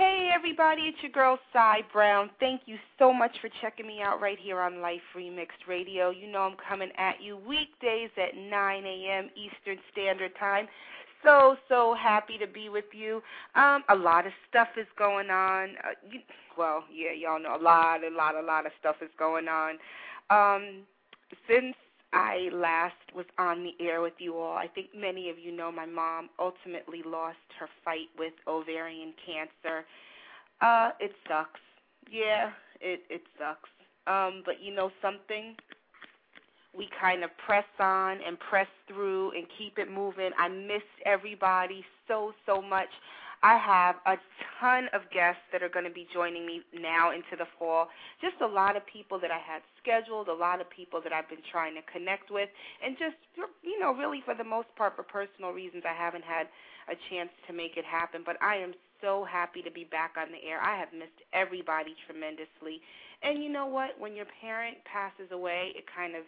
Hey everybody, it's your girl Cy Brown. Thank you so much for checking me out right here on Life Remixed Radio. You know I'm coming at you weekdays at 9 a.m. Eastern Standard Time. So so happy to be with you. Um, a lot of stuff is going on. Uh, you, well, yeah, y'all know a lot, a lot, a lot of stuff is going on. Um, since I last was on the air with you all. I think many of you know my mom ultimately lost her fight with ovarian cancer. Uh, it sucks. Yeah, it it sucks. Um, but you know something? We kind of press on and press through and keep it moving. I miss everybody so so much. I have a ton of guests that are going to be joining me now into the fall. Just a lot of people that I had scheduled, a lot of people that I've been trying to connect with, and just, you know, really for the most part, for personal reasons, I haven't had a chance to make it happen. But I am so happy to be back on the air. I have missed everybody tremendously. And you know what? When your parent passes away, it kind of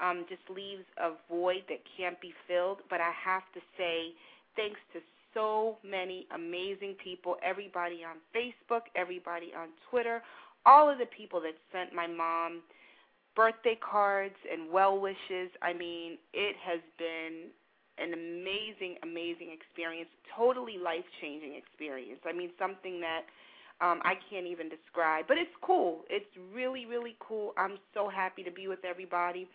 um, just leaves a void that can't be filled. But I have to say, thanks to so many amazing people, everybody on Facebook, everybody on Twitter, all of the people that sent my mom birthday cards and well wishes. I mean, it has been an amazing, amazing experience, totally life changing experience. I mean, something that um, I can't even describe, but it's cool. It's really, really cool. I'm so happy to be with everybody.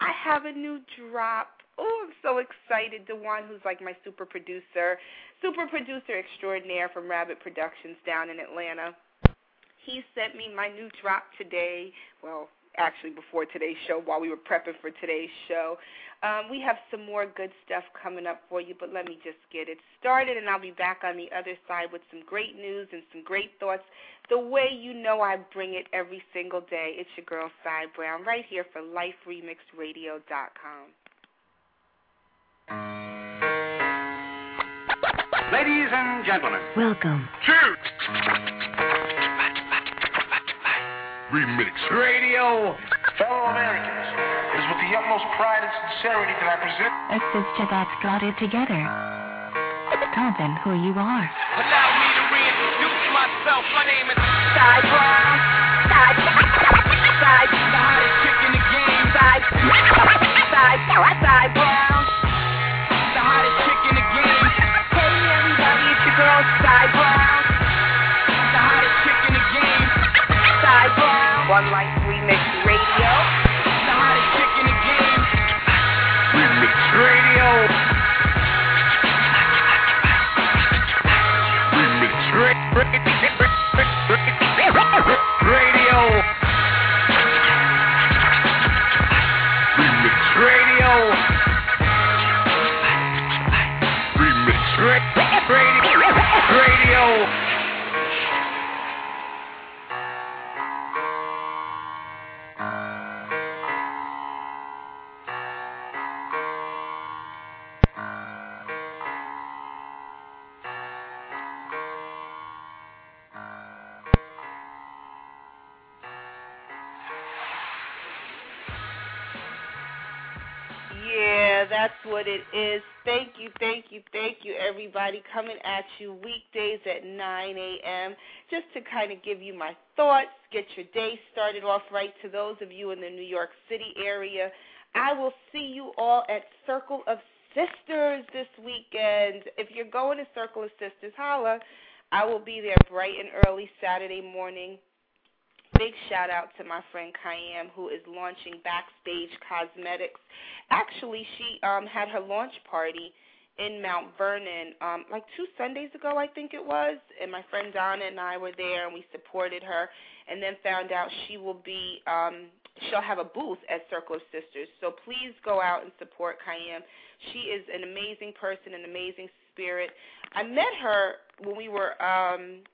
I have a new drop oh, I'm so excited. Dewan, who's like my super producer, super producer extraordinaire from Rabbit Productions down in Atlanta, he sent me my new drop today. Well, actually before today's show, while we were prepping for today's show. Um, we have some more good stuff coming up for you, but let me just get it started, and I'll be back on the other side with some great news and some great thoughts. The way you know I bring it every single day. It's your girl, Cy Brown, right here for LifeRemixedRadio.com. Ladies and gentlemen, Welcome. Remix Radio. Fellow Americans, it is with the utmost pride and sincerity that I present. A sister that's got it together. Tell them who you are. Allow me to reintroduce myself. My name is Cy Brown. Cy, Cy, the hottest chick in the game. Cy, Cy, Cy Brown. One Life that's what it is. Thank you, thank you, thank you, everybody. Coming at you weekdays at 9 a.m. just to kind of give you my thoughts, get your day started off right. To those of you in the New York City area, I will see you all at Circle of Sisters this weekend. If you're going to Circle of Sisters, holla. I will be there bright and early Saturday morning. Big shout out to my friend Kayam who is launching Backstage Cosmetics. Actually, she um had her launch party in Mount Vernon um like two Sundays ago I think it was and my friend Donna and I were there and we supported her and then found out she will be um she'll have a booth at Circle of Sisters. So please go out and support Kayam. She is an amazing person, an amazing spirit. I met her when we were um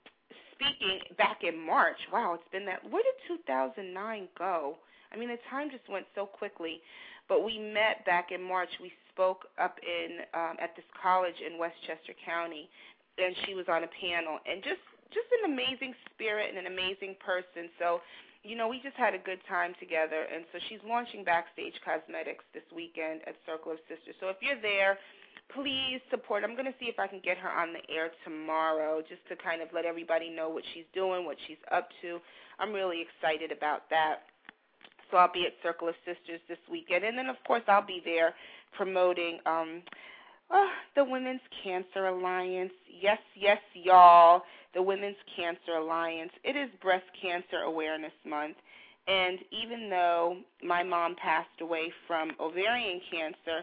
speaking back in March. Wow, it's been that. Where did 2009 go? I mean, the time just went so quickly. But we met back in March. We spoke up in um, at this college in Westchester County, and she was on a panel, and just just an amazing spirit and an amazing person. So, you know, we just had a good time together. And so she's launching Backstage Cosmetics this weekend at Circle of Sisters. So if you're there, please support. I'm going to see if I can get her on the air tomorrow just to kind of let everybody know what she's doing, what she's up to. I'm really excited about that. So I'll be at Circle of Sisters this weekend. And then, of course, I'll be there promoting um, uh, the Women's Cancer Alliance. Yes, yes, y'all. The Women's Cancer Alliance. It is Breast Cancer Awareness Month. And even though my mom passed away from ovarian cancer,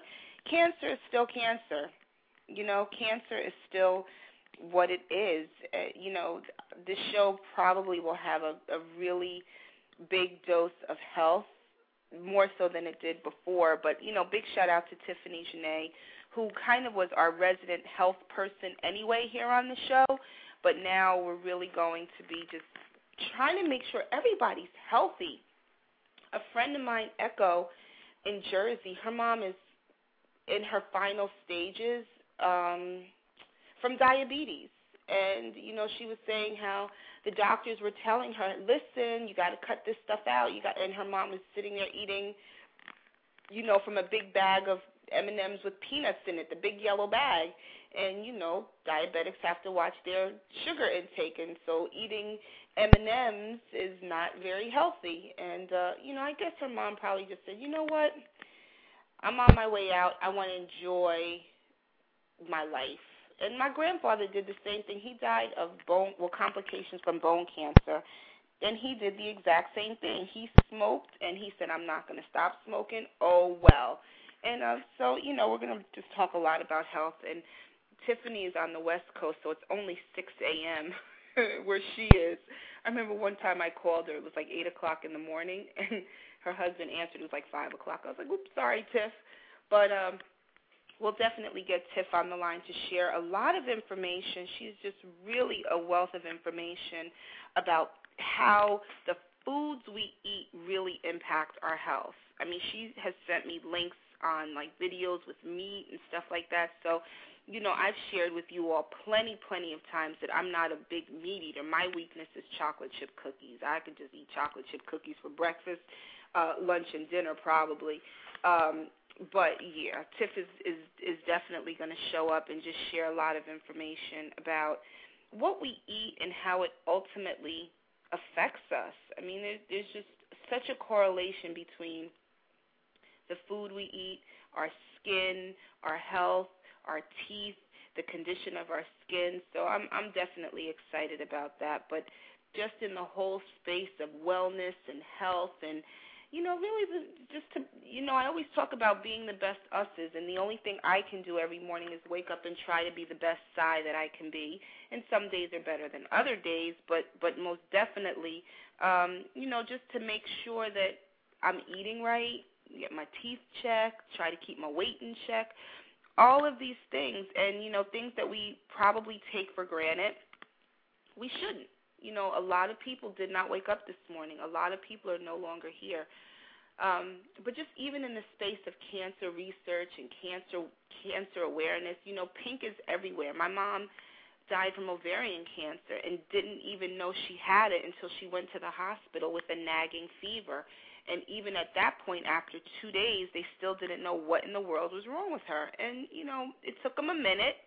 cancer is still cancer. You know, cancer is still what it is. Uh, you know, this show probably will have a, a really big dose of health, more so than it did before. But, you know, big shout out to Tiffany Janae, who kind of was our resident health person anyway here on the show. But now we're really going to be just trying to make sure everybody's healthy. A friend of mine, Echo, in Jersey, her mom is in her final stages um, from diabetes. And, you know, she was saying how the doctors were telling her, listen, you got to cut this stuff out. You got, and her mom was sitting there eating, you know, from a big bag of M&Ms with peanuts in it, the big yellow bag. And, you know, diabetics have to watch their sugar intake. And so eating M&Ms is not very healthy. And, uh, you know, I guess her mom probably just said, you know what? I'm on my way out. I want to enjoy my life. And my grandfather did the same thing. He died of bone, well, complications from bone cancer. And he did the exact same thing. He smoked, and he said, I'm not going to stop smoking. Oh, well. And uh, so, you know, we're going to just talk a lot about health. And Tiffany is on the West Coast, so it's only 6 a.m. where she is. I remember one time I called her. It was like 8 o'clock in the morning, and her husband answered. It was like five o'clock. I was like, "Oops, sorry, Tiff," but um, we'll definitely get Tiff on the line to share a lot of information. She's just really a wealth of information about how the foods we eat really impact our health. I mean, she has sent me links on like videos with meat and stuff like that. So, you know, I've shared with you all plenty, plenty of times that I'm not a big meat eater. My weakness is chocolate chip cookies. I could just eat chocolate chip cookies for breakfast uh, lunch and dinner probably. Um, but yeah, Tiff is is is definitely going to show up and just share a lot of information about what we eat and how it ultimately affects us. I mean, there's, there's just such a correlation between the food we eat, our skin, our health, our teeth, the condition of our skin. So I'm I'm definitely excited about that. But just in the whole space of wellness and health and you know, really the, just to, you know, I always talk about being the best us's, and the only thing I can do every morning is wake up and try to be the best Cy that I can be. And some days are better than other days, but but most definitely, um, you know, just to make sure that I'm eating right, get my teeth checked, try to keep my weight in check, all of these things, and you know, things that we probably take for granted, we shouldn't you know, a lot of people did not wake up this morning. A lot of people are no longer here. Um, but just even in the space of cancer research and cancer cancer awareness, you know, pink is everywhere. My mom died from ovarian cancer and didn't even know she had it until she went to the hospital with a nagging fever. And even at that point, after two days, they still didn't know what in the world was wrong with her. And you know, it took them a minute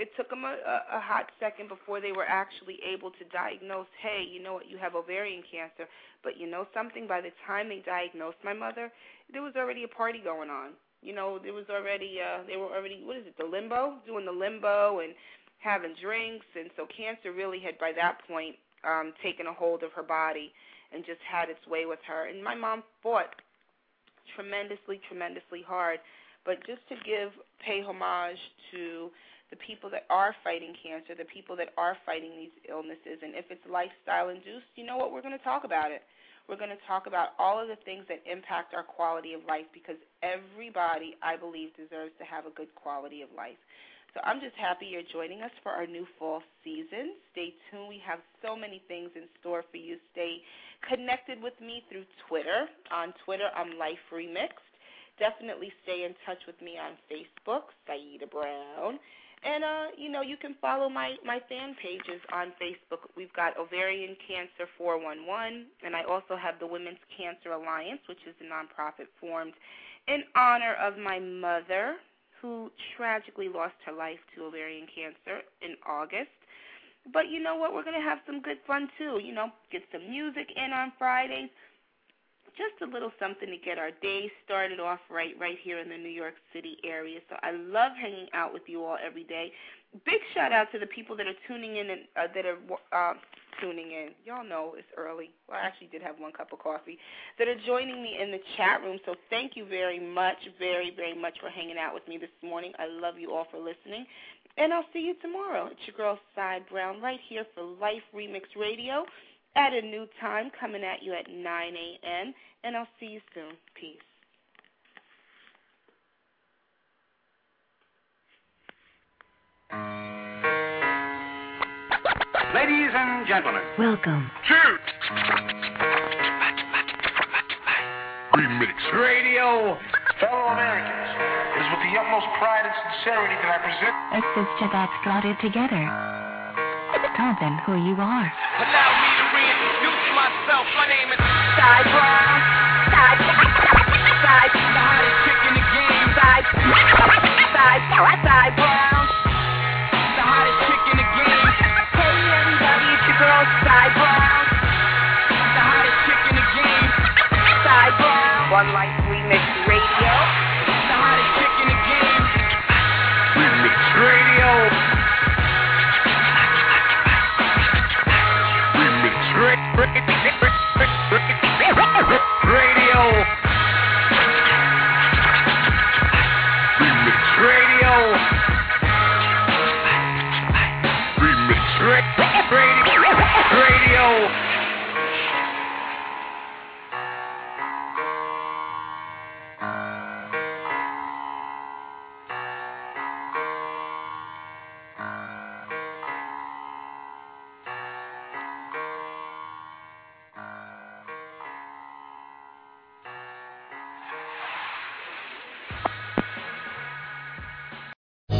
it took them a, a, hot second before they were actually able to diagnose, hey, you know what, you have ovarian cancer. But you know something, by the time they diagnosed my mother, there was already a party going on. You know, there was already, uh, they were already, what is it, the limbo, doing the limbo and having drinks. And so cancer really had, by that point, um, taken a hold of her body and just had its way with her. And my mom fought tremendously, tremendously hard. But just to give pay homage to the people that are fighting cancer, the people that are fighting these illnesses. And if it's lifestyle induced, you know what? We're going to talk about it. We're going to talk about all of the things that impact our quality of life because everybody, I believe, deserves to have a good quality of life. So I'm just happy you're joining us for our new fall season. Stay tuned. We have so many things in store for you. Stay connected with me through Twitter. On Twitter, I'm Life Remixed. Definitely stay in touch with me on Facebook, Saida Brown. And uh, you know, you can follow my my fan pages on Facebook. We've got Ovarian Cancer 411, and I also have the Women's Cancer Alliance, which is a nonprofit formed in honor of my mother, who tragically lost her life to ovarian cancer in August. But you know what? We're going to have some good fun too. You know, get some music in on Fridays just a little something to get our day started off right right here in the New York City area. So I love hanging out with you all every day. Big shout out to the people that are tuning in and uh, that are uh, tuning in. Y'all know it's early. Well, I actually did have one cup of coffee. That are joining me in the chat room. So thank you very much, very very much for hanging out with me this morning. I love you all for listening. And I'll see you tomorrow. It's your girl, Cy Brown, right here for Life Remix Radio at a new time, coming at you at 9 a.m. And I'll see you soon. Peace. Ladies and gentlemen, Welcome. Remix Radio. Fellow Americans, it is with the utmost pride and sincerity that I present It's just that's got it together. Tell them who you are. Allow me to reintroduce myself. My name is Cy Brown. Cy. Cy. the hottest chick in the game. Cy. Cy. Cy